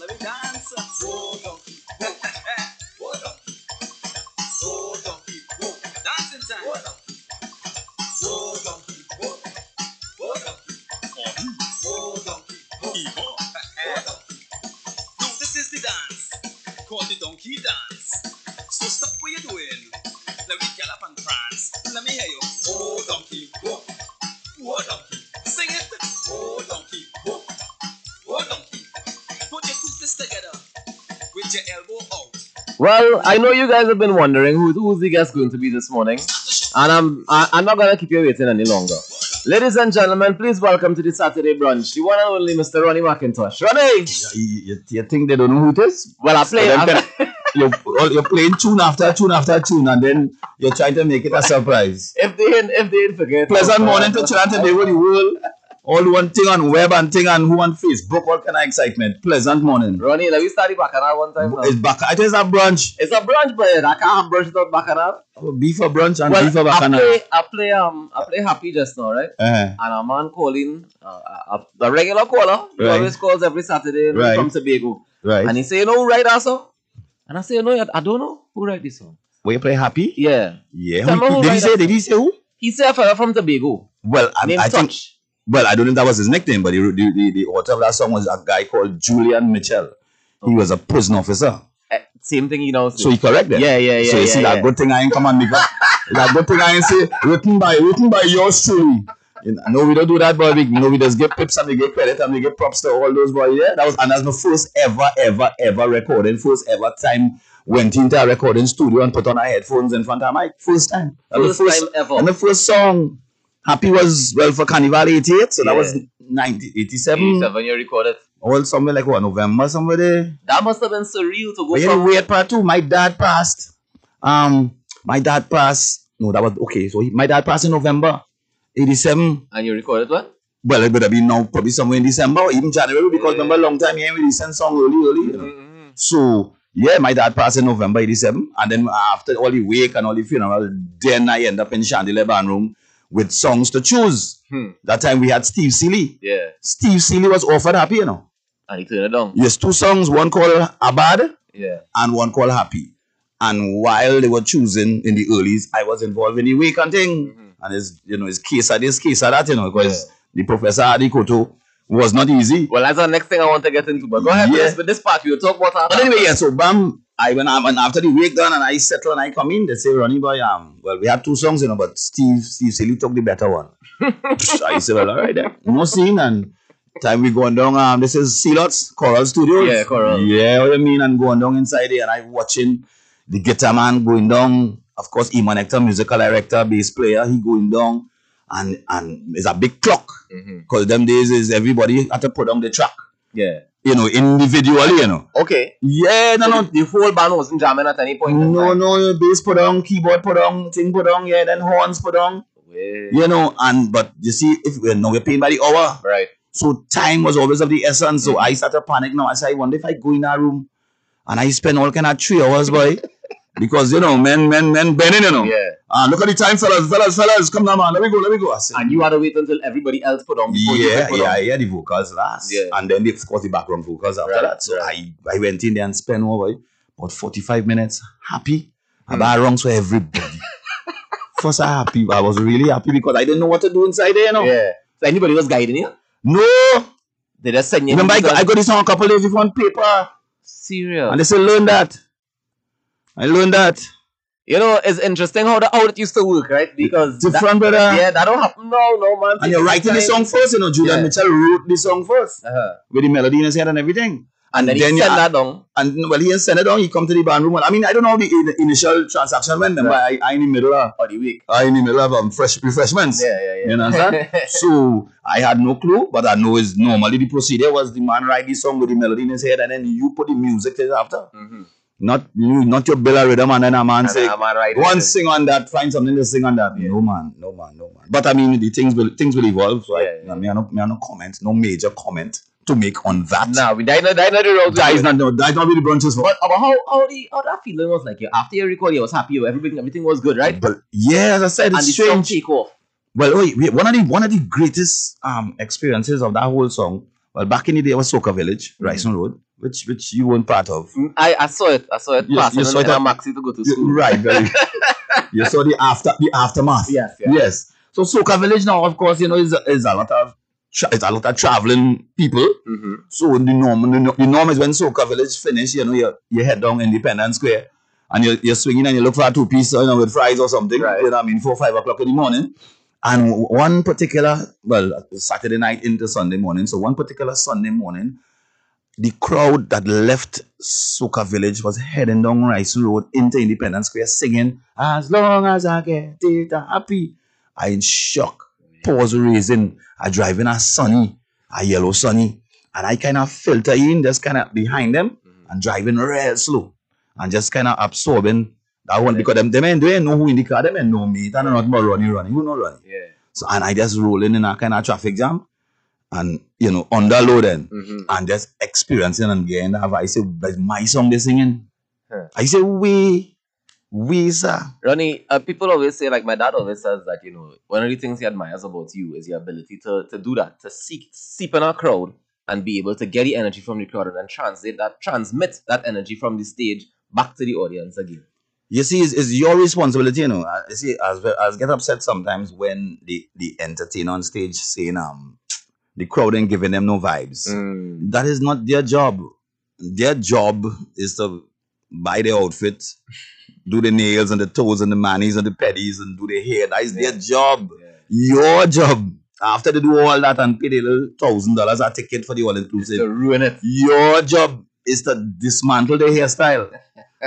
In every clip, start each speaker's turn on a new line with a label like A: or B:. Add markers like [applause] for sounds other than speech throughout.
A: let me.
B: Well, I know you guys have been wondering who, who's the guest going to be this morning, and I'm I, I'm not gonna keep you waiting any longer. Ladies and gentlemen, please welcome to the Saturday brunch, the one and only Mr. Ronnie McIntosh. Ronnie,
C: You, you, you think they don't know who it is?
B: well I play. [laughs]
C: You're, you're playing tune after tune after tune, and then you're trying to make it a surprise.
B: if they if they forget.
C: Pleasant morning to Trinidad today with the world. All one thing on web and thing and who on Facebook. All kind of excitement. Pleasant morning.
B: Ronnie, let me start the bacchanal one time now.
C: It's back. It is a brunch.
B: It's a brunch, but I can't have brunch without bacchanal.
C: Beef for brunch and
B: Well,
C: beef for
B: I
C: bacchanal.
B: play, I play, um, I play happy just now, right?
C: Uh-huh.
B: And a man calling, uh, a, a regular caller, he
C: Right.
B: always calls every Saturday
C: Right.
B: from Tobago.
C: right.
B: And he say, you know who write that song? And I say, you no, I don't know who write this song.
C: Where you play happy?
B: Yeah.
C: Yeah. Who,
B: who
C: did he say? Did he say who?
B: He said a fella from Tobago.
C: Well, I, I think. Well, I don't know if that was his nickname, but the, the, the, the author of that song was a guy called Julian Mitchell. He was a prison officer.
B: Eh, Same thing you know.
C: So he corrected.
B: Yeah, yeah, yeah.
C: So you
B: yeah,
C: see
B: yeah.
C: that good thing I ain't come and make up. that good thing I ain't say written by written by yours truly. You know, no, we don't do that, but we no, we just give pips and we give credit and we give props to all those boys. Yeah, that was and that's my first ever, ever, ever recording, first ever time went into a recording studio and put on our headphones in front of my first time. That was
B: First time ever.
C: And the first song, Happy was well for Carnival 88, so that was 1987.
B: 87 you recorded.
C: All somewhere like what November, somewhere there.
B: That must have been surreal to go
C: But
B: from.
C: know, weird part too. My dad passed. Um, my dad passed. No, that was okay. So he, my dad passed in November, eighty-seven.
B: And you recorded what?
C: Well, it would have been now probably somewhere in December or even January because remember a long time here we send song early, early. You know?
B: Mm-hmm.
C: So yeah, my dad passed in November eighty-seven, and then after all the wake and all the funeral, then I end up in Chandelier Band Room with songs to choose.
B: Hmm.
C: That time we had Steve Sealy.
B: Yeah.
C: Steve Sealy was offered happy, you know.
B: And he turned it down.
C: Yes, two songs, one called Abad
B: Yeah.
C: and one called Happy. And while they were choosing in the earlies, I was involved in the wake and thing.
B: Mhm.
C: And it's, you know, it's case of this, case of that, you know, because the professor Art de Coteau was not easy.
B: Well, that's the next thing I want to get into. But go ahead
C: Yeah.
B: this, with this part. We'll talk about that.
C: But anyway, yeah, so bam, I went out and after the wake done and I settle and I come in, they say, Ronnie boy, um, well, we have two songs, you know, but Steve, Steve Sealy took the better one. [laughs] I said, well, all right then. No scene and time we going down, um, this is Celots, Coral Studios.
B: Yeah, Coral.
C: Yeah, what you mean? And going down inside there and I watching the guitar man going down. Of course, Iman Hector, musical director, bass player, he going down. And and it's a big clock. Because them days is everybody had to put on the track.
B: Yeah.
C: You know, individually, you know.
B: Okay.
C: Yeah, no, no.
B: The whole band wasn't jamming at any point. in
C: No, no, bass put on, keyboard put on, thing put on, yeah, then horns put on.
B: Way.
C: You know, and but you see, if we now we're paying by the hour,
B: Right.
C: so time was always of the essence. So I started panic now. I said, I wonder if I go in that room and I spend all kind of three hours, boy. [laughs] because you know, men, men, men bending, you know.
B: Yeah.
C: Ah, look at the time, fellas, fellas, fellas, come down, man. Let me go, let me go. I said,
B: And you had to wait until everybody else put on before you
C: yeah,
B: put
C: yeah,
B: on.
C: yeah, the vocals last.
B: Yeah.
C: And then, the, of course, the background vocals after
B: Right,
C: that. So
B: right.
C: I, I went in there and spent over about 45 minutes happy. I
B: Hmm.
C: buy wrongs for everybody. [laughs] First, I happy. I was really happy because I didn't know what to do inside there, you know.
B: Yeah. So anybody was guiding you?
C: No.
B: They just send you.
C: Remember, I got, I got this on a couple days before on paper.
B: Serious.
C: And they said, learn that. I learned that.
B: You know, it's interesting how the how it used to work, right? Because that,
C: Different, brother.
B: yeah, that don't happen. No, no, man.
C: And you're writing the song first, you know. Julian
B: Yeah.
C: Mitchell wrote the song first
B: Uh-huh.
C: with the melody in his head and everything.
B: And then he
C: then
B: send
C: you-
B: that down.
C: And well, he sent it down. He come to the band room. Well, I mean, I don't know how the, the initial transaction went. Remember, I, I in the middle of
B: Or the week.
C: I in the middle of um, fresh refreshments.
B: Yeah, yeah, yeah.
C: You understand? [laughs] so I had no clue, but I know is normally the procedure was the man write the song with the melody in his head, and then you put the music after.
B: mm-hmm.
C: Not you, not your bill of rhythm, and then a man say,
B: right.
C: "One sing on that, find something to sing on that." No man, no man, no man. But I mean, the things will things will evolve. So
B: Yeah, yeah.
C: I mean, I no, me I no comment, no major comment to make on that.
B: Nah, we died not died not the road.
C: that is not no, that is not really brunches for.
B: But about how how the how that feeling was like? You after you record, you was happy. Everything everything was good, right?
C: But yeah, as I said,
B: and
C: it's
B: song
C: strange.
B: take off.
C: Well, wait, wait, one of the one of the greatest um experiences of that whole song. Well, back in the day, it was Soca Village, Rice Road. Which which you weren't part of.
B: Mm, I, I saw it. I saw it
C: You-
B: passing
C: you saw it
B: a
C: at-
B: maxi to go to
C: You-
B: school.
C: right, very. [laughs] you saw the after the aftermath.
B: Yes, yes.
C: Yes. So Soca Village now, of course, you know, is is a lot of tra- it's a lot of traveling people.
B: Mm-hmm.
C: So the norm, the, no- the norm is when Soca Village finish, you know, you you head down Independence Square and you're, you're swinging and you look for a two piece, you know, with fries or something.
B: Right.
C: You know what I mean? Four five o'clock in the morning. And one particular, well, Saturday night into Sunday morning. So one particular Sunday morning, the crowd that left Soca Village was heading down Rice Road into Independence Square singing, As long as I get it happy. I in shock. Pause raising. I driving a sunny, a yellow sunny. And I kind of filter in, just kind of behind them mm-hmm. and driving real slow. And just kind of absorbing that one because them, them ain't, they ain't know who in the car, them ain't know me. They don't know about running, running. Who know running?
B: Yeah.
C: So, and I just rolling in a kind of traffic jam and, you know, underloading
B: Mm-hmm.
C: and just experiencing and getting that vibe. I say, that's my song they're singing.
B: Huh.
C: I say, we, we, sir.
B: Ronnie, uh, people always say, like my dad always says that, you know, one of the things he admires about you is your ability to, to do that, to seek, seep in a crowd and be able to get the energy from the crowd and then translate that, transmit that energy from the stage back to the audience again.
C: You see, it's, it's your responsibility, you know. Uh, You see, as well- as get upset sometimes when the the entertainer on stage saying um the crowd ain't giving them no vibes.
B: Mm.
C: That is not their job. Their job is to buy the outfit, do the nails and the toes and the manis and the pedis and do the hair. That is their job.
B: Yeah.
C: Your job. After they do all that and pay the little thousand dollars a ticket for the all
B: To
C: inclusive,
B: ruin it.
C: your job is to dismantle the hairstyle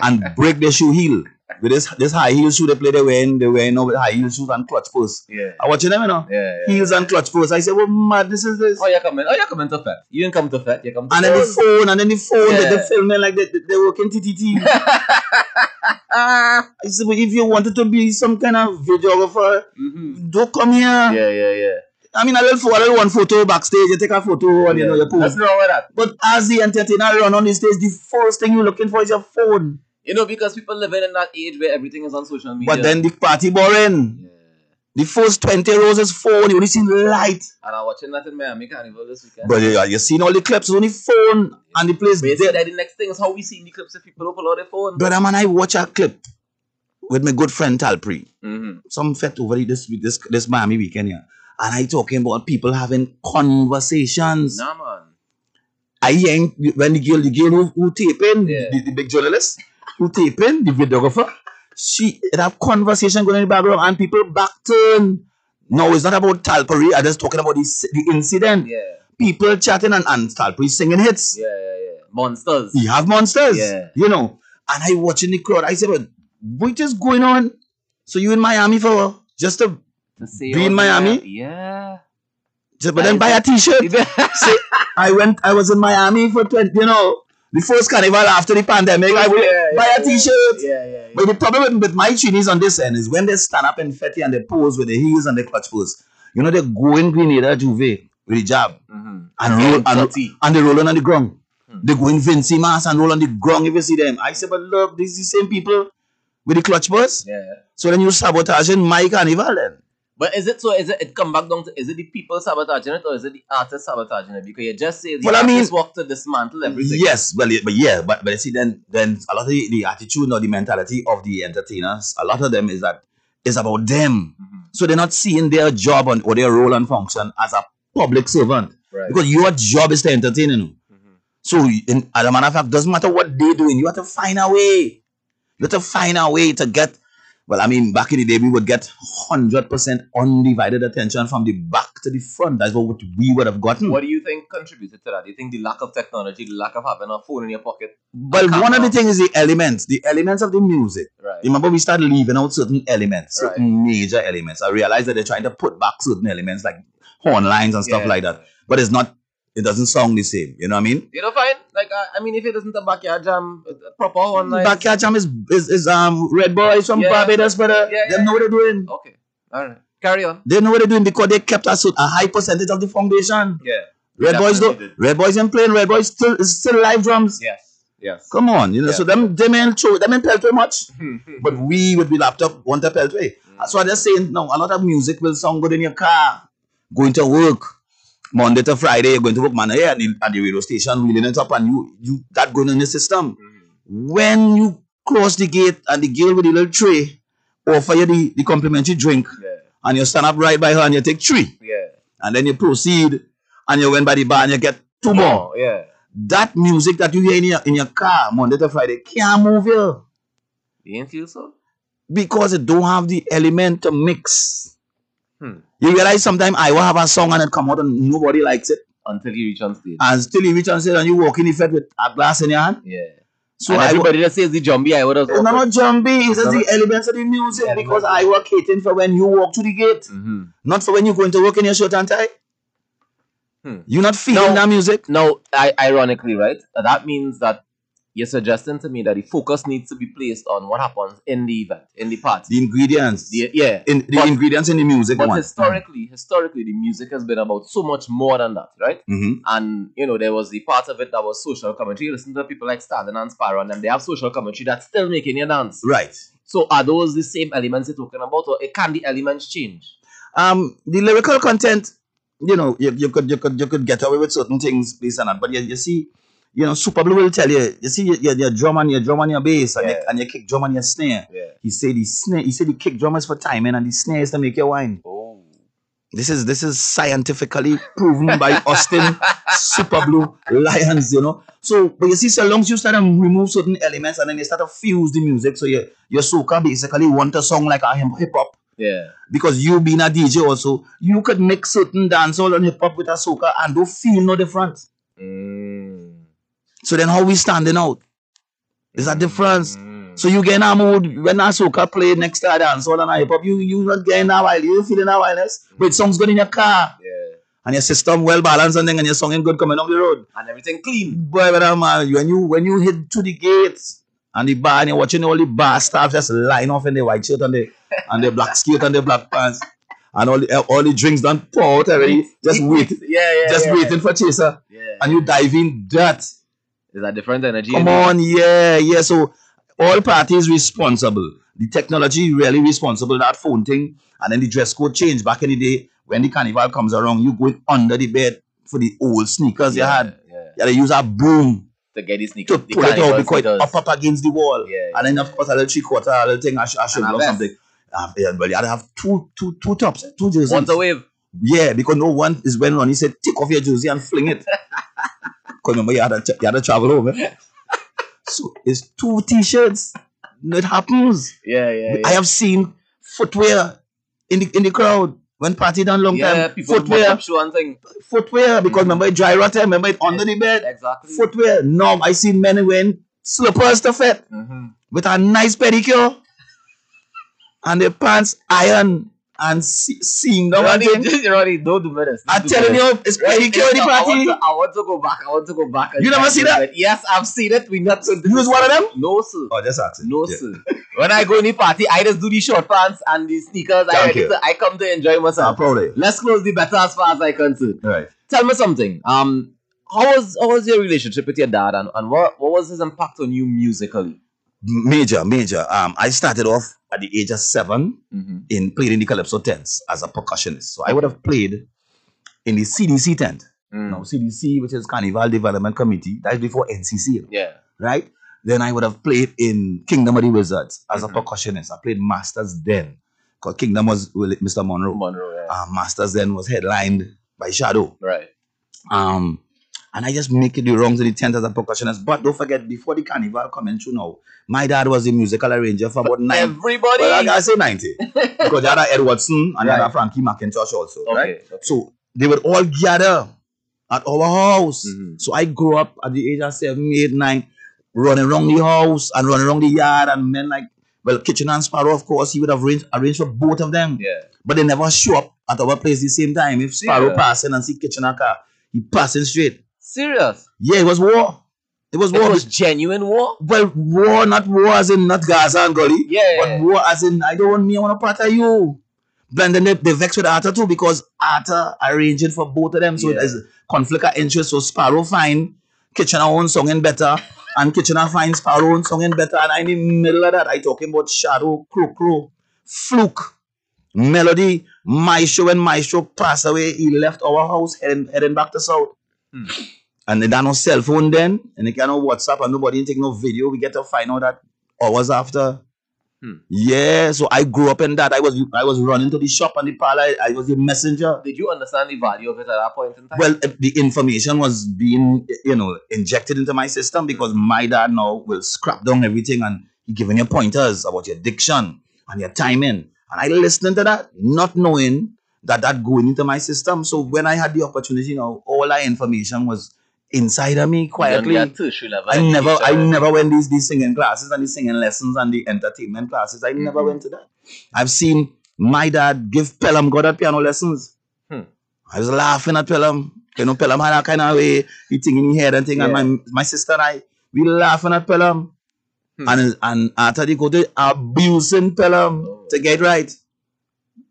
C: and break the shoe heel. With this this high heel shoe they play they wearing they wearing now with high heel shoes and clutch purse.
B: Yeah.
C: I watching them you know.
B: Yeah, yeah.
C: Heels and clutch purse. I say, what mad this is this?
B: Oh, you're coming. Oh, you're coming to Fet. You didn't come to Fet. You come to
C: And then the phone, and then the phone,
B: Yeah.
C: they filming like they, they, they working TTT. [laughs] I said, but if you wanted to be some kind of videographer,
B: mm-hmm.
C: don't come here.
B: Yeah, yeah, yeah.
C: I mean, a little, pho- a little one photo backstage, you take a photo and you know, you post.
B: wrong with that?
C: But as the entertainer run on the stage, the first thing you're looking for is your phone.
B: You know, because people living in that age where everything is on social media.
C: But then the party boring.
B: Yeah.
C: The first 20 rows is phone, you only see light.
B: And I'm not watching that in Miami Carnival this weekend.
C: But you, you seen all the clips, only phone, and the place
B: Basically, that the next thing is how we see the clips if people pull out their phone.
C: Brother man, I watch a clip with my good friend Talpree.
B: mm-hmm.
C: Some fet over this this this Miami weekend here. And I talking about people having conversations.
B: Nah,
C: I hearing when the girl, the girl who, who taping,
B: Yeah.
C: the, the big journalist, who taping, the videographer, she have conversation going in the background and people back turn. No, it's not about Talpari. I'm just talking about the, the incident.
B: Yeah.
C: People chatting and, and Talpari singing hits.
B: Yeah, yeah, yeah. Monsters.
C: You have monsters.
B: Yeah.
C: You know. And I watching the crowd. I said, what is going on? So you in Miami for just to Be in Miami?
B: that- Yeah.
C: Just, but then buy a t-shirt. [laughs] Say, I went I was in Miami for 20, you know, the first carnival after the pandemic. I would
B: Yeah,
C: buy
B: yeah,
C: a t-shirt.
B: yeah, yeah.
C: But the problem with, my Chinese on this end is when they stand up in Fetty and they pose with the heels and the clutch pose, you know, they go in Grenada J'ouvert with the jab
B: Mm-hmm.
C: and roll and, and they rolling on the ground.
B: Hmm.
C: They go in Vincy Mas and roll on the ground if you see them. I say, but look, these the same people with the clutch pose.
B: Yeah, yeah.
C: So then you sabotaging my carnival then.
B: But is it so? Is it? It come back down to is it the people sabotaging it or is it the artist sabotaging it? Because you just say the
C: Well, I mean-
B: work to dismantle everything.
C: Yes, well, but yeah, but but you see, then then a lot of the, the attitude or the mentality of the entertainers, a lot of them is that is about them.
B: Mhm.
C: So they're not seeing their job and or their role and function as a public servant
B: Right.
C: because your job is to entertain. You know?
B: Mhm.
C: So in, as a matter of fact, doesn't matter what they're doing, you have to find a way. You have to find a way to get. Well, I mean, back in the day, we would get hundred percent undivided attention from the back to the front. That's what we would have gotten.
B: What do you think contributed to that? Do you think the lack of technology, the lack of having a phone in your pocket?
C: Well, one of the things is the elements, the elements of the music.
B: Right.
C: Remember, we started leaving out certain elements,
B: Right.
C: certain major elements. I realized that they're trying to put back certain elements like horn lines and stuff
B: Yeah.
C: like that. But it's not, it doesn't sound the same. You know what I mean?
B: You know, fine. Like, I, I mean, if it isn't a backyard jam, uh, proper online.
C: Backyard Jam is, is, is um Red Boys from
B: Yeah.
C: Barbados, brother.
B: Yeah,
C: they know what they're doing.
B: Okay. All right. Carry on.
C: They know what they're doing because they kept a, cer- a high percentage of the foundation.
B: Yeah.
C: Red Boys do
B: did.
C: Red Boys ain't playing. Red Boys still is still live drums.
B: Yes. Yes.
C: Come on, you know.
B: Yeah.
C: So them them ain't show them ain't pelt too much. [laughs] But we with the laptop want to pelt way.
B: Mm.
C: That's why they're saying no, a lot of music will sound good in your car, going to work. Monday to Friday, you're going to work man here at the, at the radio station, wheeling it up, and you you that going in the system. When you cross the gate and the girl with the little tray offer you the, the complimentary drink,
B: Yeah.
C: and you stand up right by her and you take three,
B: Yeah.
C: and then you proceed and you went by the bar and you get two more.
B: Yeah.
C: That music that you hear in your in your car Monday to Friday can't move you
B: You ain't feel so?
C: because it don't have the element to mix.
B: Hmm.
C: You realize sometimes I will have a song and it come out and nobody likes it.
B: Until you reach on stage.
C: And still you reach and say and you walk in the fed with a glass in your hand.
B: yeah.
C: So
B: and
C: I
B: everybody that says the jumbie, I would have.
C: no, not jumpy, it's just the elements of the music
B: The
C: because. I work catering for when you walk to the gate.
B: hmm
C: Not for when you going to work in your shirt and tie.
B: Hmm.
C: You're not feeling
B: No.
C: that music.
B: No, I, ironically, right, that means that you're suggesting to me that the focus needs to be placed on what happens in the event, in the party.
C: The ingredients.
B: The, yeah.
C: in, the
B: But-
C: ingredients in the music
B: But
C: one.
B: historically, historically, the music has been about so much more than that, right?
C: hmm
B: And you know, there was the part of it that was social commentary. You listen to people like Stalin and Sparrow, and them, they have social commentary that's still making you dance.
C: Right.
B: So, are those the same elements you're talking about, or can the elements change?
C: um the lyrical content you know you, you could you could you could get away with certain things based on that but you, you see you know super blue will tell you you see your, your, your drum and your drum and your bass and, your, and your kick drum and your snare
B: Yeah.
C: he said the snare he said the kick drum is for timing and the snare is to make you wine
B: Oh.
C: this is this is scientifically proven by [laughs] austin super blue Lyons you know so but you see so long as you start to remove certain elements and then you start to fuse the music so your your soca basically want a song like a hip hop
B: Yeah.
C: because you being a DJ also, you could mix certain dancehall and hip hop with a soca and don't feel no different.
B: Mm.
C: So then how we standing out? There's a difference.
B: Mm.
C: So you get in a mood when a soca play next to a dancehall and a hip hop, you you not getting that wild, you feeling that wildness. But it sounds good in your car
B: Yeah.
C: and your system well balanced and then and your song ain't good coming down the road.
B: And everything clean.
C: Boy, but um, uh, when you when you hit to the gates and the bar and you're watching all the bar staff just line off in the white shirt and the and the black skirt and the black pants and all the all the drinks done pour out already, just wait,
B: Yeah, yeah.
C: just
B: yeah.
C: waiting for chaser,
B: Yeah.
C: and you dive in that.
B: Is that different energy?
C: Come on, yeah, yeah. So all parties responsible. The technology really responsible. That phone thing, and then the dress code change. Back in the day, when the carnival comes around, you going under the bed for the old sneakers you had.
B: Yeah.
C: You had to use a broom
B: To get these sneakers.
C: to pull it out because up up against the wall.
B: Yeah,
C: And then of course a little three quarter, a little thing, I should, I should
B: a
C: or something. Uh, yeah, well, you had to have two, two, two tops, two jerseys.
B: Once a wave.
C: Yeah, because no one is when Ronnie said, take off your jersey and fling it. [laughs] Because remember, you had, to, you had to travel. Eh? so it's two t-shirts. It happens.
B: Yeah, yeah. yeah.
C: I have seen footwear in the in the crowd when party done long
B: yeah,
C: time.
B: people
C: Footwear,
B: up shoe thing.
C: footwear. Because remember, it dry rot, remember it under the bed.
B: Exactly.
C: Footwear. No, I see men wearing slippers to fit
B: Mm-hmm.
C: with a nice pedicure and the pants iron and see, seeing the one
B: Ronnie, just, Ronnie, don't do this.
C: I'm
B: Don't
C: telling
B: this.
C: you, it's
B: Right,
C: pedicure in the
B: I want, to, I want to go back. I want to go back.
C: You never
B: try
C: see that?
B: do. Yes, I've seen it. We not going to
C: You was one of them?
B: No, sir.
C: Oh, just ask
B: No, sir. when I go in the party, I just do the short pants and the sneakers. I,
C: Thank
B: ready
C: you.
B: to, I come to enjoy myself.
C: proud of you.
B: Let's close the better as far as I concerned.
C: Right.
B: Tell me something. Um, how was how was your relationship with your dad, and, and what what was his impact on you musically?
C: Major, major. Um, I started off at the age of seven
B: Mm-hmm.
C: in playing in the Calypso tents as a percussionist. So I would have played in the CDC tent.
B: Mm.
C: Now CDC, which is Carnival Development Committee, that's before NCC,
B: Yeah.
C: right? Then I would have played in Kingdom of the Wizards as
B: Mhm.
C: a percussionist. I played Masters then, because Kingdom was Mr. Monroe.
B: Monroe. Yeah.
C: Uh, Masters then was headlined by Shadow.
B: right.
C: Um, and I just make it the wrongs in the tent as a percussionist. But don't forget, before the carnival coming through now, my dad was a musical arranger for about nine.
B: Everybody.
C: Well, I, I say 90. [laughs] because had a Ed Watson and you had a
B: Right.
C: Frankie McIntosh also,
B: okay.
C: right?
B: okay.
C: So they would all gather at our house.
B: Mhm.
C: So I grew up at the age of seven, eight, nine, running around the house and running around the yard. And men like, well, Kitchen and Sparrow, of course, he would have arranged, arranged for both of them.
B: yeah.
C: But they never show up at our place the same time. If Sparrow
B: Yeah.
C: passing and see Kitchen and car, he passing straight.
B: Serious.
C: Yeah, it was war. It was war.
B: It was genuine war.
C: well, war, not war as in not Gaza and Gully.
B: Yeah.
C: But war as in I don't want me, I want a part of you. But then they, they vex with Arthur too because Arthur arranging for both of them. So
B: Yeah.
C: there's conflict of interest. So Sparrow fine, Kitchener own songing better. And Kitchener finds Sparrow own songing better. And I in the middle of that, I talking about Shadow, Crow Crow, Fluke. Melody, Maestro, when Maestro passed away, he left our house heading, heading back to South.
B: Hmm.
C: And there no cell phone then, and they can't no WhatsApp, and nobody take no video. We get to find out that hours after.
B: Hmm.
C: Yeah, so I grew up in that. I was I was running to the shop and the parlor. I was the messenger.
B: Did you understand the value of it at that point in time?
C: Well, eh, the information was being, you know, injected into my system because my dad now will scrap down everything and he giving you pointers about your diction and your timing. And I listened to that, not knowing that that going into my system. So when I had the opportunity, you know, all that information was inside of me quietly.
B: You don't get tertiary level
C: I never, I never went these these singing classes and the singing lessons and the entertainment classes. I never
B: Mhm.
C: went to that. I've seen my dad give Pelham Goddard piano lessons.
B: Hmm.
C: I was laughing at Pelham. You know, Pelham had that kind of way, he thing in his head and thing. And my my sister and I, we laughing at Pelham.
B: Hmm.
C: And and after they go to abusing Pelham
B: Oh.
C: to get right.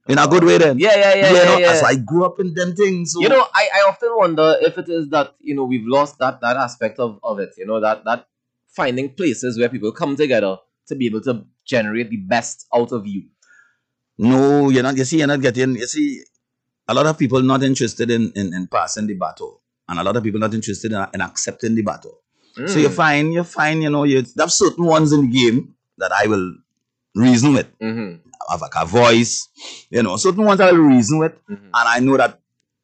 C: In a good way then.
B: Yeah, yeah, yeah,
C: You
B: yeah.
C: know,
B: yeah.
C: So I grew up in them things. So
B: you know, I, I often wonder if it is that, you know, we've lost that that aspect of, of it, you know, that that finding places where people come together to be able to generate the best out of you.
C: No, you're not. You see, you're not getting. You see, a lot of people not interested in in, in passing the battle, and a lot of people not interested in, in accepting the battle. So you
B: Mm.
C: find, you find, you know, you have certain ones in the game that I will reason with.
B: Mhm,
C: I have like a voice, you know, certain ones I will reason with,
B: mhm.
C: and I know that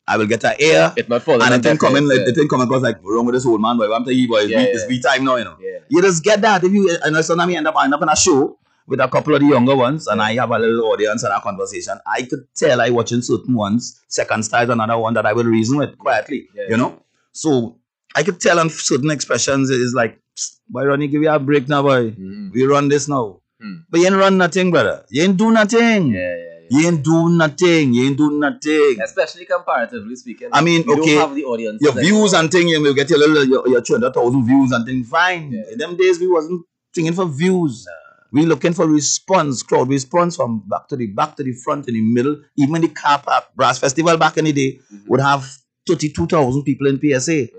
C: I will get an ear.
B: It not falling
C: And didn't
B: deaf
C: come in, like, it didn't come across like, wrong with this old man, boy. I'm telling you, boy, it's,
B: Yeah,
C: me,
B: yeah.
C: it's me time now, you know.
B: yeah.
C: You just get that. If you and suddenly me end up I end up in a show with a couple of the younger ones and I have a little audience and a conversation, I could tell I watching certain ones, second style another one that I will reason with quietly.
B: Yeah.
C: You know? So I could tell on certain expressions is like, "Psst, boy Ronnie, give you a break now, boy.
B: Mhm.
C: We run this now.
B: Hmm.
C: But you ain't run nothing, brother. You ain't do nothing.
B: Yeah, yeah, yeah.
C: You ain't do nothing. You ain't do nothing.
B: Especially comparatively speaking.
C: I mean,
B: you
C: okay,
B: don't have the audience.
C: your views and thing, you will get your little your, your 200,000 views and thing. Fine.
B: Yeah.
C: In them days, we wasn't thinking for views. We looking for response, crowd response from back to the back to the front, in the middle, even the car park. Brass Festival back in the day
B: Mhm,
C: would have 32,000 people in PSA
B: mhm.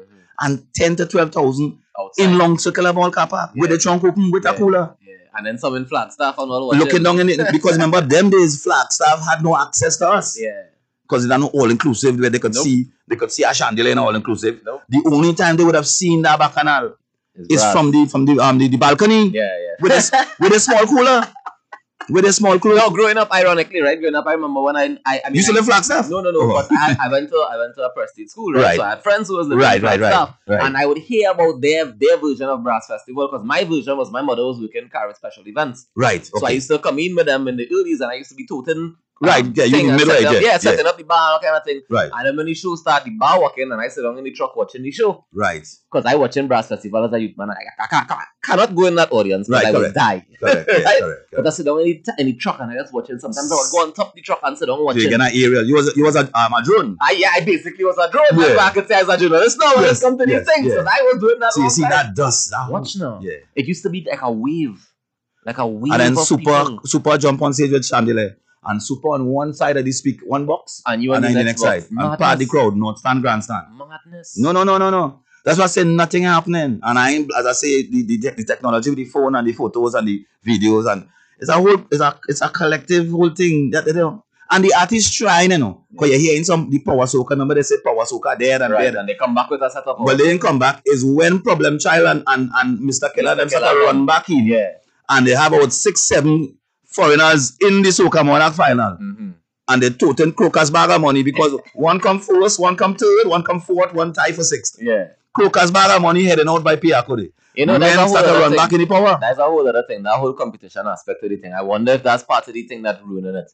C: and 10 to 12,000
B: Outside.
C: in Long Circular Mall car park with
B: Yeah.
C: the trunk open with
B: Yeah.
C: a cooler.
B: And then some in Flagstaff and all.
C: Looking down in it [laughs] because remember them days Flagstaff had no access to us
B: Yeah.
C: because they're not all inclusive where they could
B: Nope.
C: see they could see a chandelier in all inclusive.
B: Nope.
C: The only time they would have seen that bacchanal
B: It's
C: is
B: brass.
C: from the from the um the, the balcony
B: Yeah, yeah.
C: with a with a small cooler. [laughs] With a small crew.
B: No, growing up, ironically, right? Growing up, I remember when I, I, I mean,
C: still
B: I-
C: in Flagstaff?
B: No, no, no.
C: Oh.
B: But I, I went to I went to a prestige school, right?
C: Right.
B: So I had friends who was living
C: Right, right, right, right.
B: and I would hear about their their version of brass festival because my version was my mother was working carrying special events.
C: Right.
B: So I used to come in with them in the earlies, and I used to be toting.
C: Right, yeah, you in middle age,
B: up,
C: yeah,
B: yeah, setting up the bar, all kind of thing.
C: Right.
B: And then when the show started, the bar walking, and I sit down in the truck watching the show
C: Right.
B: because I watching brass festival as a youth man. I, I, can't- I cannot go in that audience because
C: Right,
B: I
C: correct.
B: die.
C: Correct. yeah, [laughs]
B: Right?
C: correct,
B: But I
C: correct.
B: sit down in the, in the truck and I just watching. Sometimes I would go on top of the truck and sit down
C: So
B: watching.
C: you get an aerial. You was you was a um, a drone.
B: I, yeah, I basically was a drone.
C: Yeah.
B: Yeah. I could say as a journalist now when
C: Yes,
B: it comes to these things.
C: yeah.
B: Because I was doing that
C: So you see
B: time.
C: that dust. That
B: Watch now.
C: Yeah.
B: It used to be like a wave. Like a wave
C: And then
B: of
C: super
B: people.
C: super jump on stage with chandelier. And super on one side of the speak one box.
B: And you on
C: and
B: the
C: the
B: next
C: side.
B: box.
C: And part the crowd, not stand grandstand.
B: Madness.
C: No, no, no, no, no. That's why I say nothing happening. And I, as I say, the, the, the technology with the phone and the photos and the videos and it's a whole, it's a, it's a collective whole thing that they do. And the artist trying, you know, because you're hearing some the power soca. Remember they say power soca there and
B: Right,
C: there.
B: and they come back with a setup.
C: But they didn't come back. Is when Problem Child and, and, and Mr. Killa
B: Mr.
C: them start to run back in.
B: yeah.
C: And they have about six, seven foreigners in the soca monarch final.
B: Mm-hmm.
C: And they toting crocus bag of money because one come first, one come third, one come fourth, one tie for sixth.
B: Yeah.
C: Crocus bag of money heading out by Piarco.
B: You know,
C: Men
B: that's a whole other
C: run
B: thing.
C: back in the power.
B: That's a whole other thing. That whole competition aspect of the thing. I wonder if that's part of the thing that ruining it.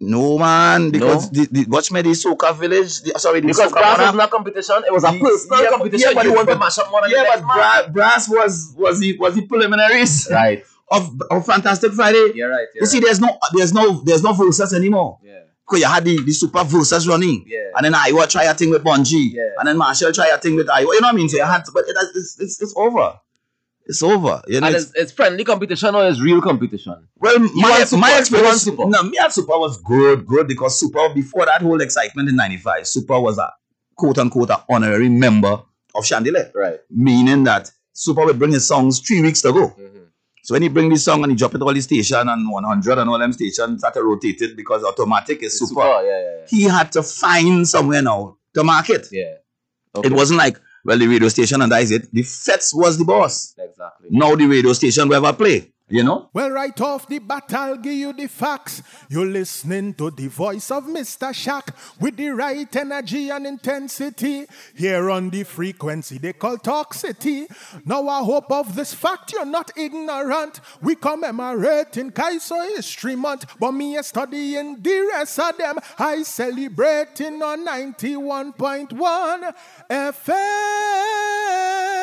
C: No man, because
B: No?
C: the, the watch me the soca village. The, sorry, the
B: Because
C: soca
B: brass was not competition. It was a
C: Yeah,
B: personal
C: yeah,
B: competition.
C: yeah, but-
B: you want to mash up more than
C: yeah,
B: the
C: but bra- brass was was the was the preliminaries
B: Right.
C: Of, of Fantastic Friday.
B: You're right. You're
C: You see, there's no there's no there's no versus anymore.
B: Yeah.
C: Because you had the, the super versus running.
B: Yeah.
C: And then Iwer try a thing with Bunji.
B: Yeah.
C: And then Machel try a thing with Iwer. You know what I mean? So you had to, but it, it's, it's, it's over. It's over. You know,
B: And
C: it's-
B: it's, friendly competition or it's real competition?
C: Well, my,
B: want Super,
C: my experience,
B: Super.
C: no, me and Super was good, good because Super before that whole excitement in '95, Super was a quote unquote a honorary member of Chandelier,
B: Right.
C: meaning that Super would bring his songs three weeks to go.
B: Mm-hmm.
C: So when he bring this song and he drop it all the station and 100 and all them stations started rotate it because automatic is super.
B: Super, yeah, yeah,
C: He had to find somewhere now to market.
B: yeah. Yeah.
C: It wasn't like, well, the radio station and that is it. The Feds was the boss.
B: exactly.
C: Now the radio station will ever play. You know?
D: Well, right off the bat, I'll give you the facts. You're listening to the voice of Mr. Shack with the right energy and intensity. Here on the frequency they call Toxicity. Now, I hope of this fact you're not ignorant. We commemorating Kaiso History Month, but me a studying the rest of them. I celebrating on 91.1 FM.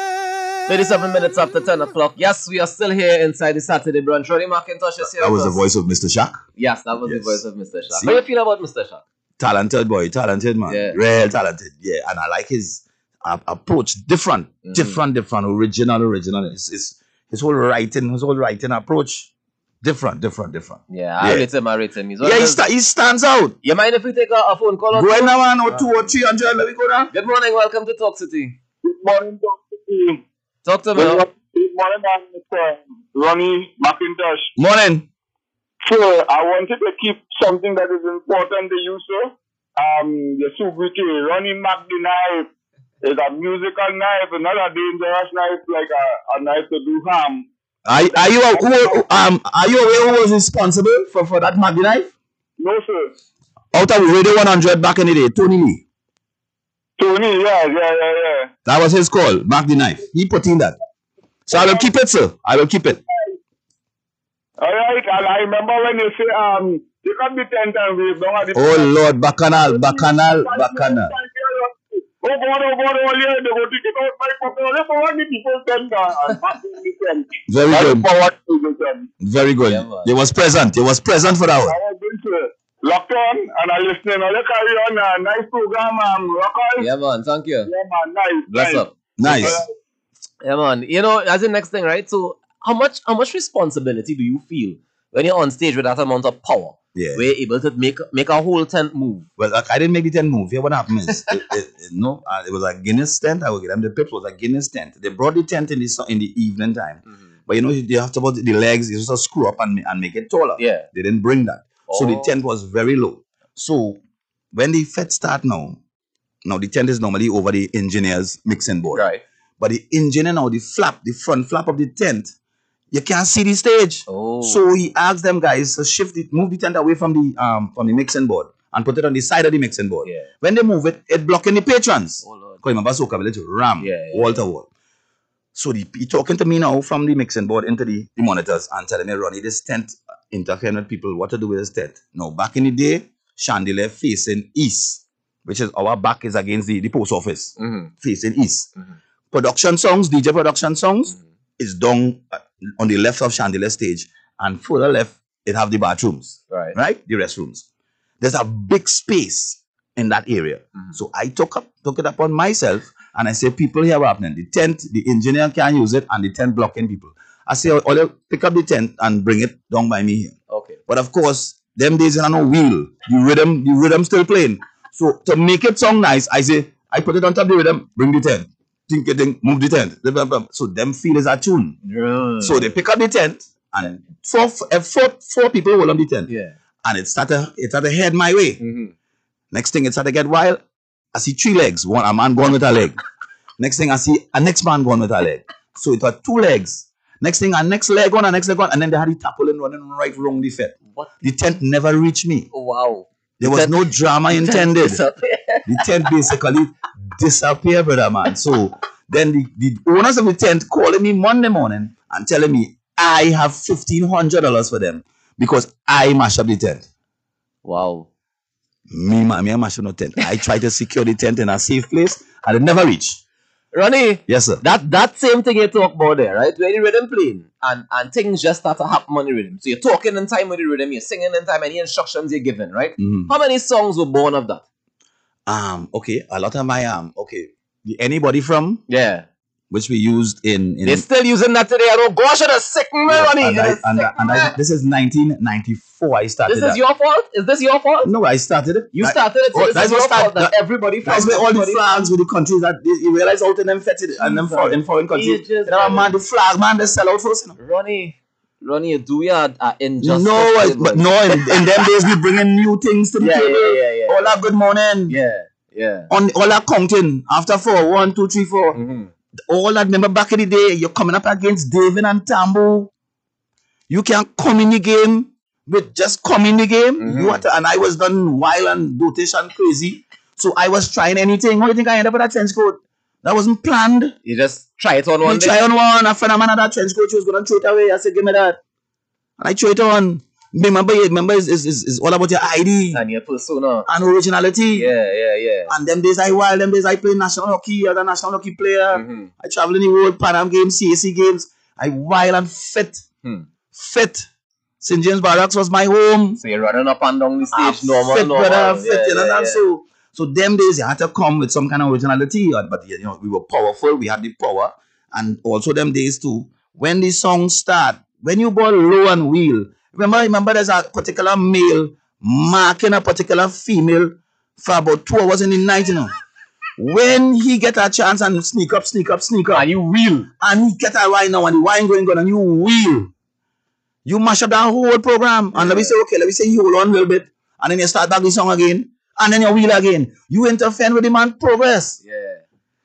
B: 37 minutes after 10 o'clock. Yes, we are still here inside the Saturday brunch. Ronnie McIntosh is here.
C: That was the
B: us.
C: voice of Mr. Shaq.
B: Yes, that was
C: Yes.
B: the voice of Mr. Shah.
C: See?
B: How do you feel about Mr. Shah?
C: Talented boy, talented man.
B: Yeah.
C: Real talented. Yeah. And I like his uh, approach. Different,
B: Mhm.
C: different, different. Original, original. His, his, his whole writing, his whole writing approach. Different, different, different.
B: Yeah, I
C: Yeah.
B: rate him, I rate him. He's one
C: Yeah, he, sta- he stands out.
B: You mind if we take a, a phone call? or
C: Go
B: two?
C: now, man. Or two or three hundred. Let me go down.
B: Good morning, welcome to Talk City.
E: Good morning,
B: Talk to me.
E: Good
B: now.
E: morning, good morning, Mr. Ronnie McIntosh.
C: Morning.
E: Sir, I wanted to keep something that is important to you, sir. Um, the Subriki, Ronnie Mack the Knife is a musical knife, not a dangerous knife like a, a knife to do harm.
C: Are, are you a- who, um are you aware who was responsible for, for that Maggie knife?
E: No, sir.
C: Out of Radio 100 back in the day, Tony Lee.
E: Tony, yeah, yeah, yeah, yeah.
C: That was his call, Mark the knife. He put in that. So I will keep it, sir. I will keep it.
E: All right, and I remember when you say, um, you can be 10 times wave down at the
C: Oh Lord, Bacchanal, Bacchanal, Bacchanal.
E: Oh God, oh God, oh yeah, they go to get out my pocket. They forward the people 10 down and pass them the 10.
C: Very good.
E: forward to the 10.
C: Very good.
B: Yeah, man.
C: He was present. He was present for that one.
E: I was going to lock on and I listening. I'll carry on a nice program, um, rock on.
B: Yeah, man, thank you.
E: Yeah, man, nice.
B: Bless
E: nice.
B: up.
C: Nice.
B: Yeah, man. You know, as the next thing, right? So, how much how much responsibility do you feel when you're on stage with that amount of power?
C: Yeah.
B: Where you're able to make make a whole tent move.
C: Well, like, I didn't make the tent move. Here, what happened is, it, it, it- no, uh, it was a Guinness tent. I will get them the pips. Was a Guinness tent. They brought the tent in the in the evening time, but you know you have to put the legs. You just screw up and, and make it taller.
B: Yeah.
C: They didn't bring that, so the
B: Oh.
C: tent was very low. So when the fed start now, now the tent is normally over the engineer's mixing board.
B: Right.
C: But the engineer now, the flap, the front flap of the tent, you can't see the stage.
B: Oh.
C: So he asked them guys to shift it, move the tent away from the um from the mixing board and put it on the side of the mixing board.
B: Yeah.
C: When they move it, it blocking the patrons.
B: Oh, Lord.
C: Because remember Soca Village, ram,
B: Yeah, yeah,
C: wall to wall. So the, he talking to me now from the mixing board into the, the monitors and telling me, Ronnie, this tent with people. What to do with this tent? Now, back in the day, chandelier facing east, which is our back is against the, the post office,
B: Mhm.
C: facing east.
B: Mhm.
C: Production songs, DJ production songs,
B: Mhm.
C: is down uh, on the left of chandelier stage, and further left it have the bathrooms,
B: Right.
C: right? The restrooms. There's a big space in that area,
B: Mhm.
C: so I took up took it upon myself, and I said, people here what happening. The tent, the engineer can't use it, and the tent blocking people. I say, all you pick up the tent and bring it down by me here.
B: Okay.
C: But of course, them days in no wheel, the rhythm, the rhythm still playing. So to make it sound nice, I say, I put it on top of the rhythm, bring the tent. Think it, think, move the tent. So them feel is a tune. So they pick up the tent and four, uh, four, four people hold on the tent.
B: Yeah.
C: And it started, it started head my way.
B: Mm-hmm.
C: Next thing it started get wild. I see three legs. One a man gone with a leg. Next thing I see a next man gone with a leg. So it was two legs. Next thing a next leg on, a next leg on, and then they had the tarpaulin running right wrong the fit.
B: What?
C: The tent never reached me.
B: Oh, wow.
C: There
B: The
C: was no drama [laughs] intended. The tent basically disappeared, brother man. So then the, the owners of the tent calling me Monday morning and telling me I have fifteen hundred dollars for them because I mash up the tent.
B: wow.
C: Me, ma, me, I mash up no tent. I try to secure the tent in a safe place and it never reached.
B: Ronnie,
C: Yes, sir.
B: that that same thing you talk about there, right? Where the rhythm playing and, and things just start to happen on the rhythm. So you're talking in time with the rhythm, you're singing in time, any instructions you're given, right?
C: Mhm.
B: How many songs were born of that?
C: Um, okay, a lot of my um, okay. Anybody from
B: Yeah.
C: Which we used in in
B: They're still using that today. I don't gosh, it's sick, man,
C: Yeah,
B: Ronnie.
C: and, I, and, I, and I, this is 1994. I started.
B: This is
C: that.
B: your fault? Is this your fault?
C: No, I started it.
B: You started it, so
C: Oh,
B: this
C: that's
B: is your
C: start-
B: fault that
C: that-
B: everybody
C: That's where all the flags with the countries that they, you realize out in them fetted and them for, in foreign countries.
B: Just-
C: know, man, the flag man they sell out first. You know?
B: Ronnie, Ronnie, do we are, are injustice?
C: no, but no, in, in them days we bringing new things to the [laughs]
B: Yeah,
C: table.
B: yeah, yeah, yeah.
C: All that good morning.
B: Yeah, yeah.
C: On all that counting after four, one, two, three, four.
B: Mhm.
C: All that remember back in the day, you're coming up against David and Tambu. You can't come in the game with just come in the game.
B: Mhm.
C: You to, and I was done wild and dotish and crazy. So I was trying anything. How do you think I ended up with that trench coat? That wasn't planned.
B: You just try it on one day.
C: try on one. A friend of mine had that trench coat. She was gonna throw it away. I said, "Give me that." And I threw it on. Remember, remember, is is is all about your ID
B: And your persona.
C: and originality.
B: Yeah, yeah, yeah.
C: And them days I wild. Them days I play national hockey a national hockey player.
B: Mhm.
C: I travel in the world, Pan Am Games, CAC Games. I wild and fit.
B: Hmm.
C: Fit. St. James Barracks was my home.
B: So you're running up and down the stage, normal,
C: fit,
B: normal.
C: brother, fit,
B: yeah,
C: you know
B: yeah, yeah.
C: So, so them days you had to come with some kind of originality, but you know we were powerful. We had the power, and also them days too. When the song start, when you ball low and wheel, remember, remember, there's a particular male marking a particular female for about two hours in the night, you know. When he get a chance and sneak up, sneak up, sneak up,
B: And you wheel.
C: and he get a right now and the wine going on and you wheel. You mash up that whole program and let me say, okay, let me say you hold on a little bit and then you start back the song again and then you wheel again. You interfere with the man progress.
B: Yeah.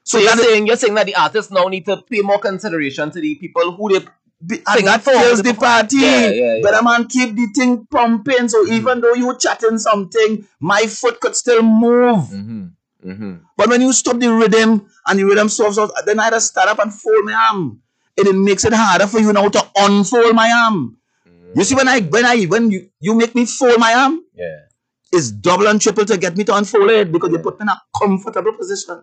C: So,
B: So you're saying you're saying that the artists now need to pay more consideration to the people who they
C: be- and that
B: for the
C: the party.
B: Yeah, yeah, yeah.
C: But a man keep the thing pumping. So even though you chatting something, my foot could still move.
B: Mm-hmm. Mm-hmm.
C: But when you stop the rhythm and the rhythm stops out, then I to start up and fold my arm. And it makes it harder for you now to unfold my arm. You see, when I when I when you, you make me fold my arm,
B: Yeah.
C: it's double and triple to get me to unfold it because you put me in a comfortable position.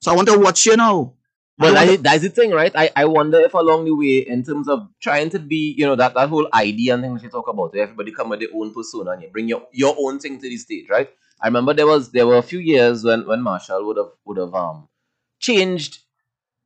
C: So I want to watch you now.
B: Well,
C: I
B: that's the thing, right? I, I wonder if along the way, in terms of trying to be, you know, that, that whole idea and thing that you talk about, everybody come with their own persona and you bring your, your own thing to the stage, right? I remember there was there were a few years when, when Machel would have would have um changed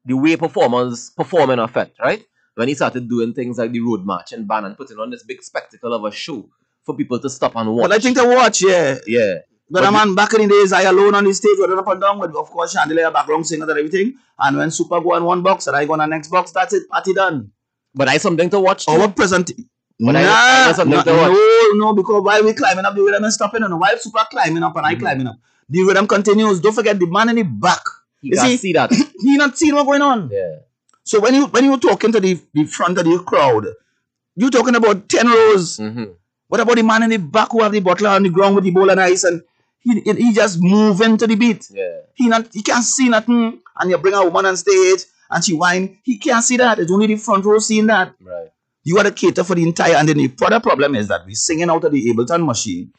B: the way performers perform in effect, right? When he started doing things like the road march and band and putting on this big spectacle of a show for people to stop and watch.
C: But I think to watch, yeah.
B: yeah.
C: But,
B: But
C: a man, back in the days, I alone on the stage, running up and down with, of course, chandelier, background singers and everything. And when Super go on one box and I go on the next box, that's it, party done.
B: But I something to watch.
C: Our present.
B: But
C: nah,
B: I- I something
C: nah,
B: to watch.
C: no, no, because while we climbing up, the rhythm is stopping. And while Super climbing up and I
B: Mhm.
C: climbing up, the rhythm continues. Don't forget the man in the back.
B: You
C: You see-
B: see that. [clears throat]
C: He not seeing what going on.
B: yeah.
C: So when you when you talking to the, the front of the crowd, you talking about ten rows.
B: Mm-hmm.
C: What about the man in the back who have the bottle on the ground with the bowl and ice and he, he, just moving to the beat.
B: Yeah.
C: He not he can't see nothing. And you bring a woman on stage and she whine. He can't see that. It's only the front row seeing that.
B: Right.
C: You got to cater for the entire. And then the other problem is that we're singing out of the Ableton machine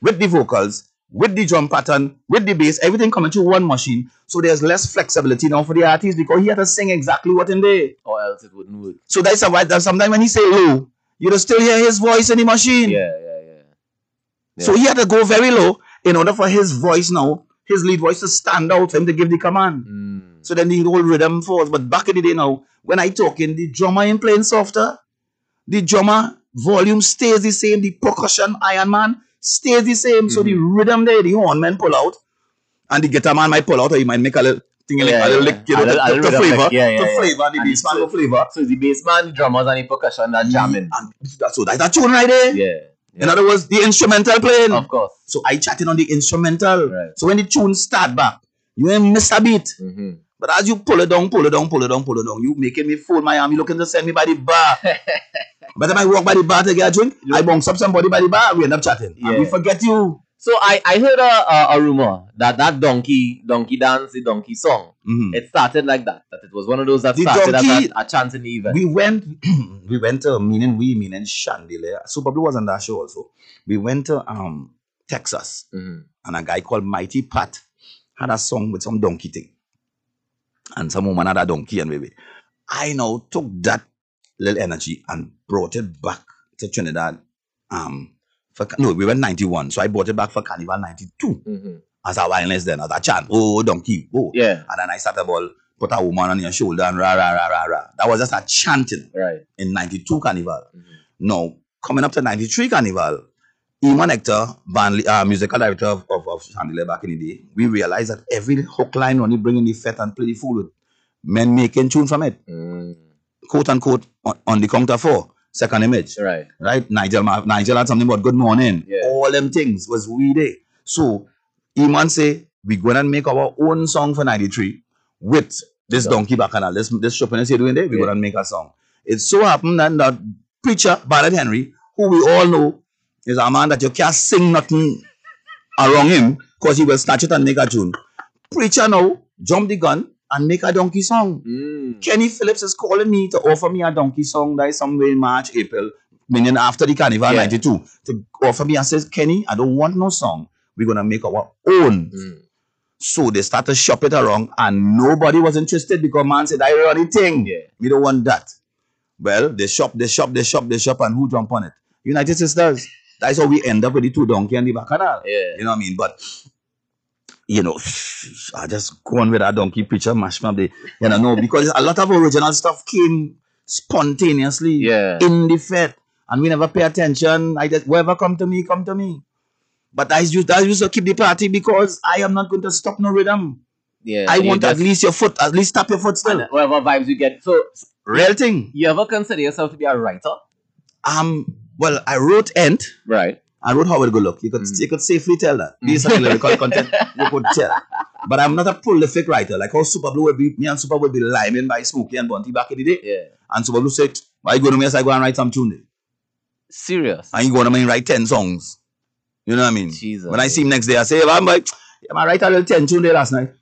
C: with the vocals, with the drum pattern, with the bass, everything coming to one machine. So there's less flexibility now for the artist because he had to sing exactly what in there.
B: Or else it wouldn't work.
C: So that's why that sometimes when he say low, you will still hear his voice in the machine.
B: Yeah, yeah, yeah.
C: So he had to go very low in order for his voice now, his lead voice to stand out for him to give the command.
B: Mm.
C: So then the whole rhythm falls. But back in the day now, when I talk, talking, the drummer ain't playing softer. The drummer volume stays the same. The percussion Iron Man stays the same. So the rhythm there, the horn man pull out, and the guitar man might pull out, or he might make a little thing, like
B: Yeah,
C: a little
B: yeah.
C: lick, you know,
B: a
C: to,
B: little
C: flavor,
B: lick, yeah, yeah,
C: to
B: yeah.
C: flavor, and the
B: And
C: bass man
B: so-
C: flavor.
B: So the bass man, the drummers, and the percussion that jamming.
C: And that, so that's a tune right there.
B: Yeah.
C: In other words, the instrumental playing.
B: Of course.
C: So I chatting on the instrumental.
B: Right.
C: So when the tune start back, you ain't miss a beat.
B: Mm-hmm.
C: But as you pull it down, pull it down, pull it down, pull it down, you making me fold my arm. You looking to send me by the bar. By the time I walk by the bar to get a drink, I bounce up somebody by the bar. We end up chatting. And we forget you.
B: So I, I heard a, a, a rumor that that donkey donkey dance, the donkey song,
C: Mhm.
B: it started like that. That it was one of those that
C: The
B: started
C: donkey-
B: as a, a chance in the event.
C: We went, [clears throat] we went to meaning we meaning Chandelier. Super Blue was on that show also. We went to um Texas,
B: Mhm.
C: and a guy called Mighty Pat had a song with some donkey thing, and some woman had a donkey, and baby, I now took that little energy and brought it back to Trinidad. Um, for no, we went ninety one, so I brought it back for Carnival ninety two
B: Mhm.
C: as a wildness then as a chant. Oh donkey, oh
B: Yeah.
C: and then I started about put a woman on your shoulder and rah rah rah rah rah. That was just a chanting
B: Right.
C: in 92 Carnival.
B: Mhm.
C: Now, coming up to 93 Carnival, Iman Hector, band, uh, musical director of, of, of Chandelier back in the day, we realized that every hook line when you bring in the fet and play the fool with, men making tune from it,
B: Mm.
C: quote unquote, on, on the counter four. Second image.
B: Right.
C: Right? Nigel Nigel had something about good morning.
B: Yeah.
C: All them things was we there. So Iman say we go and make our own song for 93 with this
B: Yeah.
C: donkey bacchanal. This this shopping you're doing there, we
B: Yeah.
C: go and make a song. It so happened that that preacher, Ballard Henry, who we all know is a man that you can't sing nothing around him because he will snatch it and make a tune. Preacher now jump the gun and make a donkey song.
B: Mm.
C: Kenny Phillips is calling me to offer me a donkey song that is somewhere in March, April, meaning after the Carnival
B: Yeah.
C: 92, to offer me and says, Kenny, I don't want no song. We're gonna make our own.
B: Mm.
C: So they started to shop it around and nobody was interested because man said, I run the thing.
B: Yeah.
C: We don't want that. Well, they shop, they shop, they shop, they shop, and who jump on it? United Sisters. That's how we end up with the two donkey and the bacchanal.
B: Yeah.
C: You know what I mean? But you know, I just go on with that donkey picture, mash me up the you know, no, because a lot of original stuff came spontaneously
B: Yeah.
C: in the fed. And we never pay attention. I just whoever come to me, come to me. But I used I used to keep the party because I am not going to stop no rhythm.
B: Yeah.
C: I want
B: just-
C: at least your foot, at least tap your foot still.
B: whatever vibes you get. So
C: Real thing.
B: you ever consider yourself to be a writer?
C: Um well I wrote Ent.
B: Right.
C: I wrote How It Go Look. You could
B: Mhm.
C: you could safely tell that. Based on the [laughs] content, you could tell. But I'm not a prolific writer. Like how Super Blue would be me and Super would be liming by Smokey and Bunty back in the day.
B: Yeah.
C: And Super Blue said, Why you go to me as I go and write some tune?
B: Serious.
C: And you go to me and write 10 songs. You know what I mean?
B: Jesus.
C: When I see him next day, I say, I'm like, yeah, I write a little 10 tune there last night.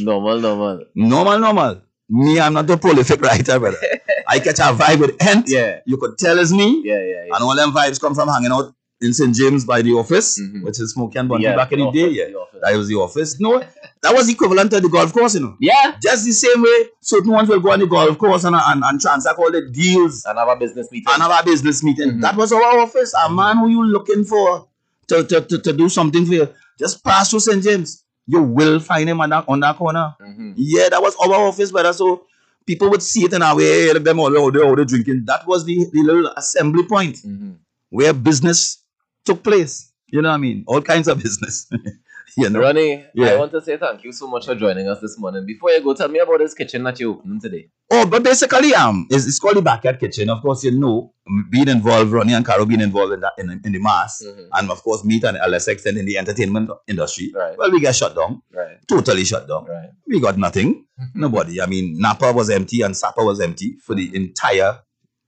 B: normal, normal.
C: Normal, normal. Me, I'm not a prolific writer, brother. [laughs] I catch a vibe with Ent.
B: Yeah.
C: You could tell it's me.
B: Yeah, yeah, yeah.
C: And all them vibes come from hanging out in St. James by the office,
B: Mhm.
C: which is Smokey and
B: Yeah,
C: back in the
B: office,
C: day. Yeah.
B: the.
C: That was the office. No, that was equivalent to the golf course, you know.
B: Yeah.
C: Just the same way certain ones will go on the golf course and, and, and transact all the deals
B: And have a business meeting.
C: and have a business meeting.
B: Mhm.
C: That was our office. A man who you looking for to, to, to, to do something for you. Just pass through St. James. You will find him on that, on that corner.
B: Mhm.
C: Yeah, that was our office, brother. So people would see it in our way, them all, all, all they drinking. That was the, the little assembly point
B: Mhm.
C: where business took place. You know what I mean? All kinds of business. [laughs] you know?
B: Ronnie, I want to say thank you so much for joining us this morning. Before you go, tell me about this kitchen that you opening today.
C: Oh, but basically, um, it's, it's called the Backyard Kitchen. Of course, you know, being involved, Ronnie and Caro being involved in that in, in the mass,
B: Mhm.
C: and of course, me and a lesser extent in the entertainment industry.
B: Right.
C: Well, we get shut down,
B: Right,
C: totally shut down.
B: right.
C: We got nothing, [laughs] nobody. I mean, Napa was empty and Sapa was empty for the entire,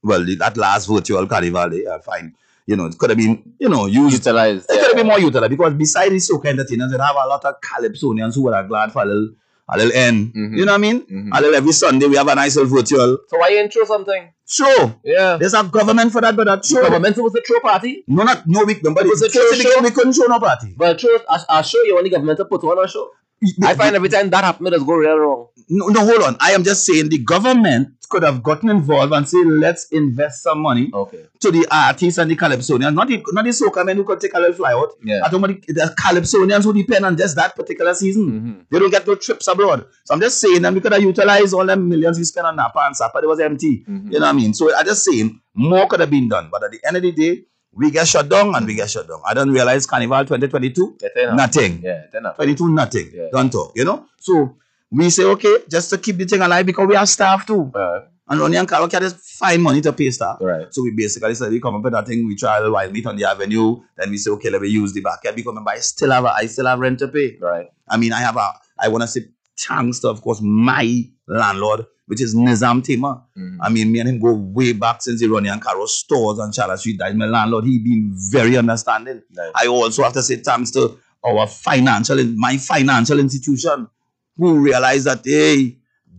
C: well, that last virtual carnival. Day, I find, you know, it could have been, you know, used
B: Utilized.
C: it could have been more utilized because besides the soca entertainers, it have a lot of calypsonians who are glad for a little, a little end.
B: Mhm.
C: You know what I mean?
B: Mhm.
C: A little every Sunday we have a nice little virtual
B: So why you intro something?
C: show.
B: Yeah.
C: There's a government for that, but that
B: The
C: show.
B: government was a throw party.
C: No, not no week, but
B: It was a true show?
C: we couldn't show no party.
B: But throw, I, I show you the government put on a show. I find every time that happens, it just go real wrong.
C: No, no, hold on. I am just saying the government could have gotten involved and say, let's invest some money
B: Okay.
C: to the artists and the calypsonians, not the not the soca men who could take a little fly out.
B: Yeah.
C: I don't want the, the calypsonians who depend on just that particular season.
B: Mhm.
C: They don't get no trips abroad. So I'm just saying that we could have utilized all them millions we spent on Napa and Sapa. It was empty.
B: Mhm.
C: You know what I mean? So I'm just saying more could have been done. But at the end of the day, we get shut down and we get shut down. I don't realize Carnival 2022,
B: Yeah,
C: nothing.
B: Yeah,
C: 22, nothing.
B: Yeah.
C: Don't talk, you know? So we say, okay, just to keep the thing alive because we have staff too.
B: Right.
C: And Ronnie and Caro can just find money to pay staff.
B: Right.
C: So we basically said we come up with that thing, we try a while meet on the avenue, then we say, okay, let me use the backyard because remember, I still have a, I still have rent to pay.
B: Right.
C: I mean, I have a, I want to say thanks to, of course, my landlord, which is Nizam Tima.
B: Mhm.
C: I mean, me and him go way back since the Ronnie and Caro stores on Charlotte Street. That is my landlord. He been very understanding.
B: Nice.
C: I also have to say thanks to our financial, my financial institution, who realized that, hey,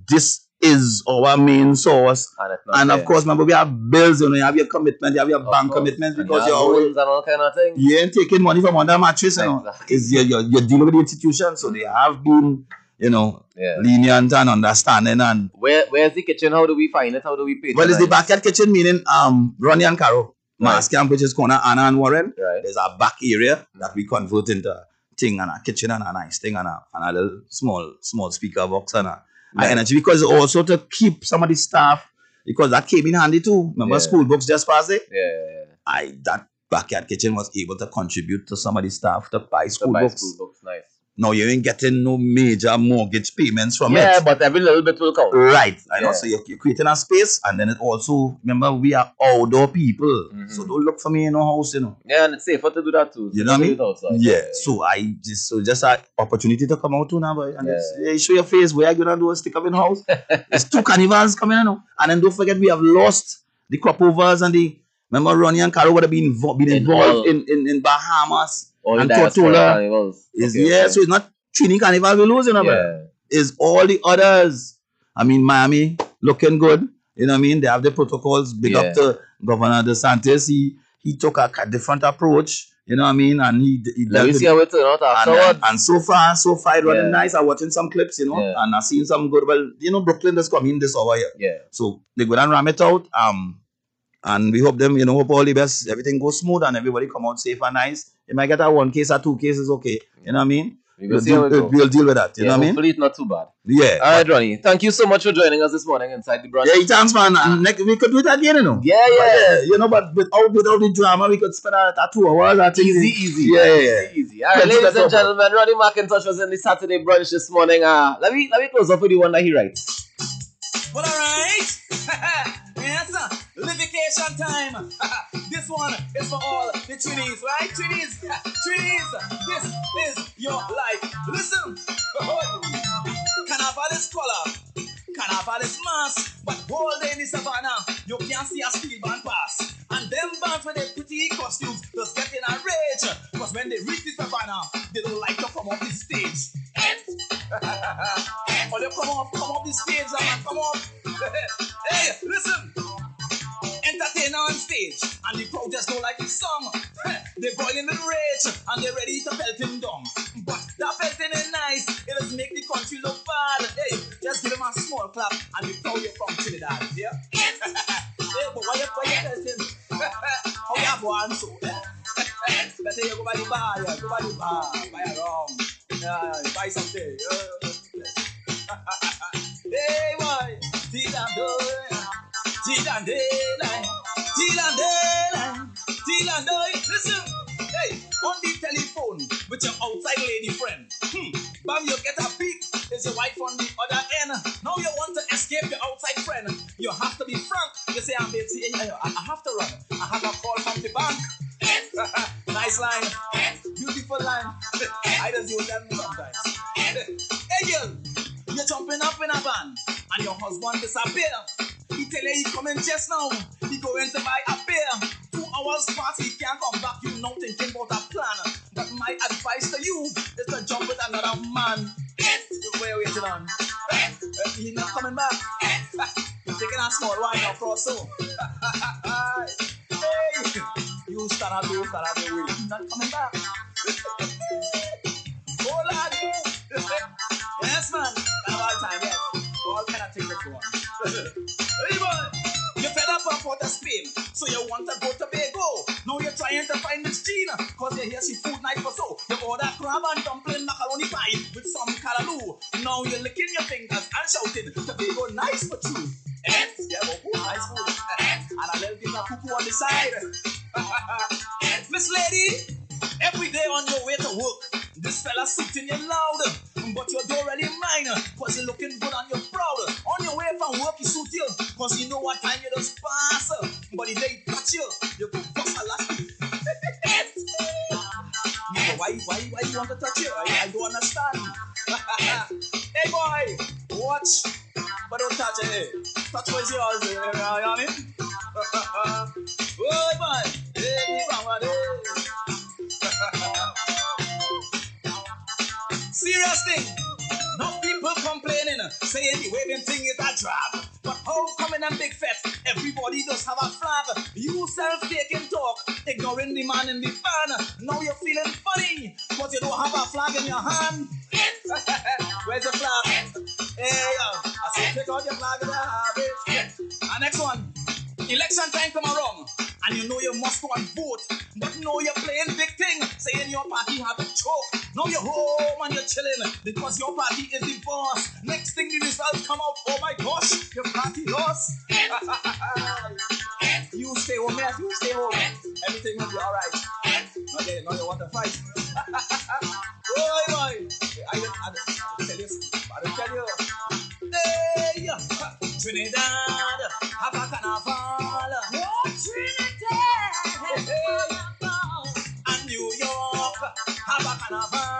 C: this is our main source.
B: And,
C: And of course, remember, we have bills, you know, you have your commitment, you have your
B: Of
C: bank
B: course.
C: commitments because
B: you
C: you're always,
B: and all kind of thing.
C: you ain't taking money from under mattress, you know.
B: Exactly.
C: It's, you're, you're, you're dealing with the institution, so they have been, you know,
B: Yeah.
C: lenient and understanding. And
B: Where Where's the kitchen? How do we find it? How do we pay?
C: well, it's the backyard kitchen, meaning um Ronnie and Caro, Mass
B: Right.
C: Camp, which is corner Ana and Warner.
B: Right.
C: There's a back area that we convert into a thing and a kitchen and a nice thing and a, and a little small small speaker box and a, a energy because also to keep some of the staff because that came in handy too. Remember
B: Yeah.
C: school books just passed it?
B: Yeah.
C: I that backyard kitchen was able to contribute to some of the staff to buy
B: To
C: school
B: buy
C: books.
B: school books. Nice.
F: Now you ain't getting no major mortgage payments from
B: Yeah,
F: it.
B: Yeah, but every little bit will count.
F: Right, I know.
B: Yeah.
F: So you're, you're creating a space, and then it also remember we are outdoor people,
B: Mhm.
F: so don't look for me in no house, you know.
B: Yeah, and it's safer to do that too.
F: You know what I mean?
B: outside.
F: Yeah. So I just so just an opportunity to come out too now, boy, and
B: Yeah.
F: show your face. Where are you gonna do? A stick up in house. [laughs] it's two carnivals coming, you know. And then don't forget we have lost the crop overs and the. Remember Ronnie and Caro would have been, invo- been involved in, in, in Bahamas
B: Or
F: and Tortola. Is
B: Okay,
F: yeah,
B: okay.
F: so it's not Trini Carnival we losing, you know, brother
B: yeah.
F: is all the others. I mean, Miami looking good. You know what I mean? They have the protocols. Big
B: Yeah.
F: up to Governor DeSantis. He he took a, a different approach. You know what I mean? And he, he
B: Let me see how it out
F: and,
B: afterwards.
F: and so far, so far, it running
B: Yeah.
F: nice. I'm watching some clips, you know,
B: Yeah.
F: and I've seen some good. Well, you know, Brooklyn just come in this over here.
B: yeah.
F: So they go and ram it out. Um, and we hope them, you know, hope all the best, everything goes smooth and everybody come out safe and nice. You might get a one case or two cases, okay. You know what I mean?
B: We
F: We'll
B: see
F: deal,
B: it
F: we'll, we'll deal with that. You
B: yeah,
F: know what I mean?
B: hopefully it's not too bad.
F: Yeah.
B: All right, Ronnie. Thank you so much for joining us this morning inside the brunch.
F: Yeah, thanks, man. And next, we could do that again, you know.
B: yeah,
F: But
B: yeah.
F: yeah, you know, but without without the drama, we could spend a, a two hours. I think.
B: Easy, easy.
F: Yeah, yeah, yeah.
B: Easy, easy. All right, ladies and gentlemen, Ronnie McIntosh was in the Saturday brunch this morning. Uh, let me let me close off with the one that he writes.
C: Well, alright. [laughs] yes, uh, sir. Livication time. [laughs] this one is for all the Trinis, right? Trinis, [laughs] Trinis. This is your life. Listen. Carnival is color. Carnival is mass. But all day in the savannah, you can't see a steel band pass. And them bands with their pretty costumes just get in a rage. Because when they reach the savannah, they don't like to come off the stage. Or come off, come off the stage, and come off. [laughs] hey, listen. Entertainer on stage, and the crowd just don't like his song. [laughs] they boiling with rage, and they're ready to pelt him down. But that pelting is nice, it does make the country look bad. Hey, just give him a small clap, and the crowd you from Trinidad. Yeah? [laughs] hey, but why you, why you pelting? How you have one so? Eh? Better you go by the bar, yeah, go by the bar, buy a rum. Yeah, buy something. Yeah. Hey, boy, daylight. Till I'm daylight. Listen, hey, on the telephone with your outside lady friend. Hmm, bam, you get a beep. Is your wife on the other end? Now you want to escape your outside friend. You have to be frank. You say, I'm busy. I, have to run. I have a call from the bank. [laughs] nice line. Beautiful line. [laughs] I just use them sometimes. [laughs] hey, girl, you're jumping up in a van and your husband disappear. He tell you he coming just now. He going to buy a beer. Two hours pass, he can't come back. You not thinking about a plan. But my advice to you is to jump with another man. You waiting on? Uh, he not coming back. You're taking a small wine across so. [laughs] hey, you stand up, you stand up, you He's not coming back. [laughs] so you want to go to Tobago. Now you're trying to find Miss Gina, cause you hear she food night for so. You order crab and dumpling macaroni pie with some callaloo. Now you're licking your fingers and shouting, to Tobago nice for you. Eh? Yeah, but food, nice food. and a little bit of cuckoo on the side. [laughs] Miss Lady, every day on your way to work, this fella sitting you loud, but you don't really mind, cause you're looking good and you're proud. On your way from work, you suit you, cause you know what time you just pass. But the day he touch you, you could bust a. [laughs] Yeah, why, why, why you want to touch you? I, I don't understand. [laughs] hey boy, watch, but don't touch it. Hey. Touch what's yours, eh, you know what I mean? [laughs] oh boy, hey, mama, Serious thing. No people complaining, saying the waving thing is a drag. But how come in them big fest? Everybody does have a flag. You self-taking talk, ignoring the man in the van. Now you're feeling funny, but you don't have a flag in your hand. [laughs] Where's your flag? Hey, I say take out your flag and have it. And next one. Election time come around, and you know you must go and vote. But now you're playing big your party have a choke. Now you're home and you're chilling because your party is the boss. Next thing the results come out, oh my gosh, your party lost. [laughs] you stay home, yes, you stay home. Everything will be alright. Okay, now you want to fight. [laughs] oh carnival.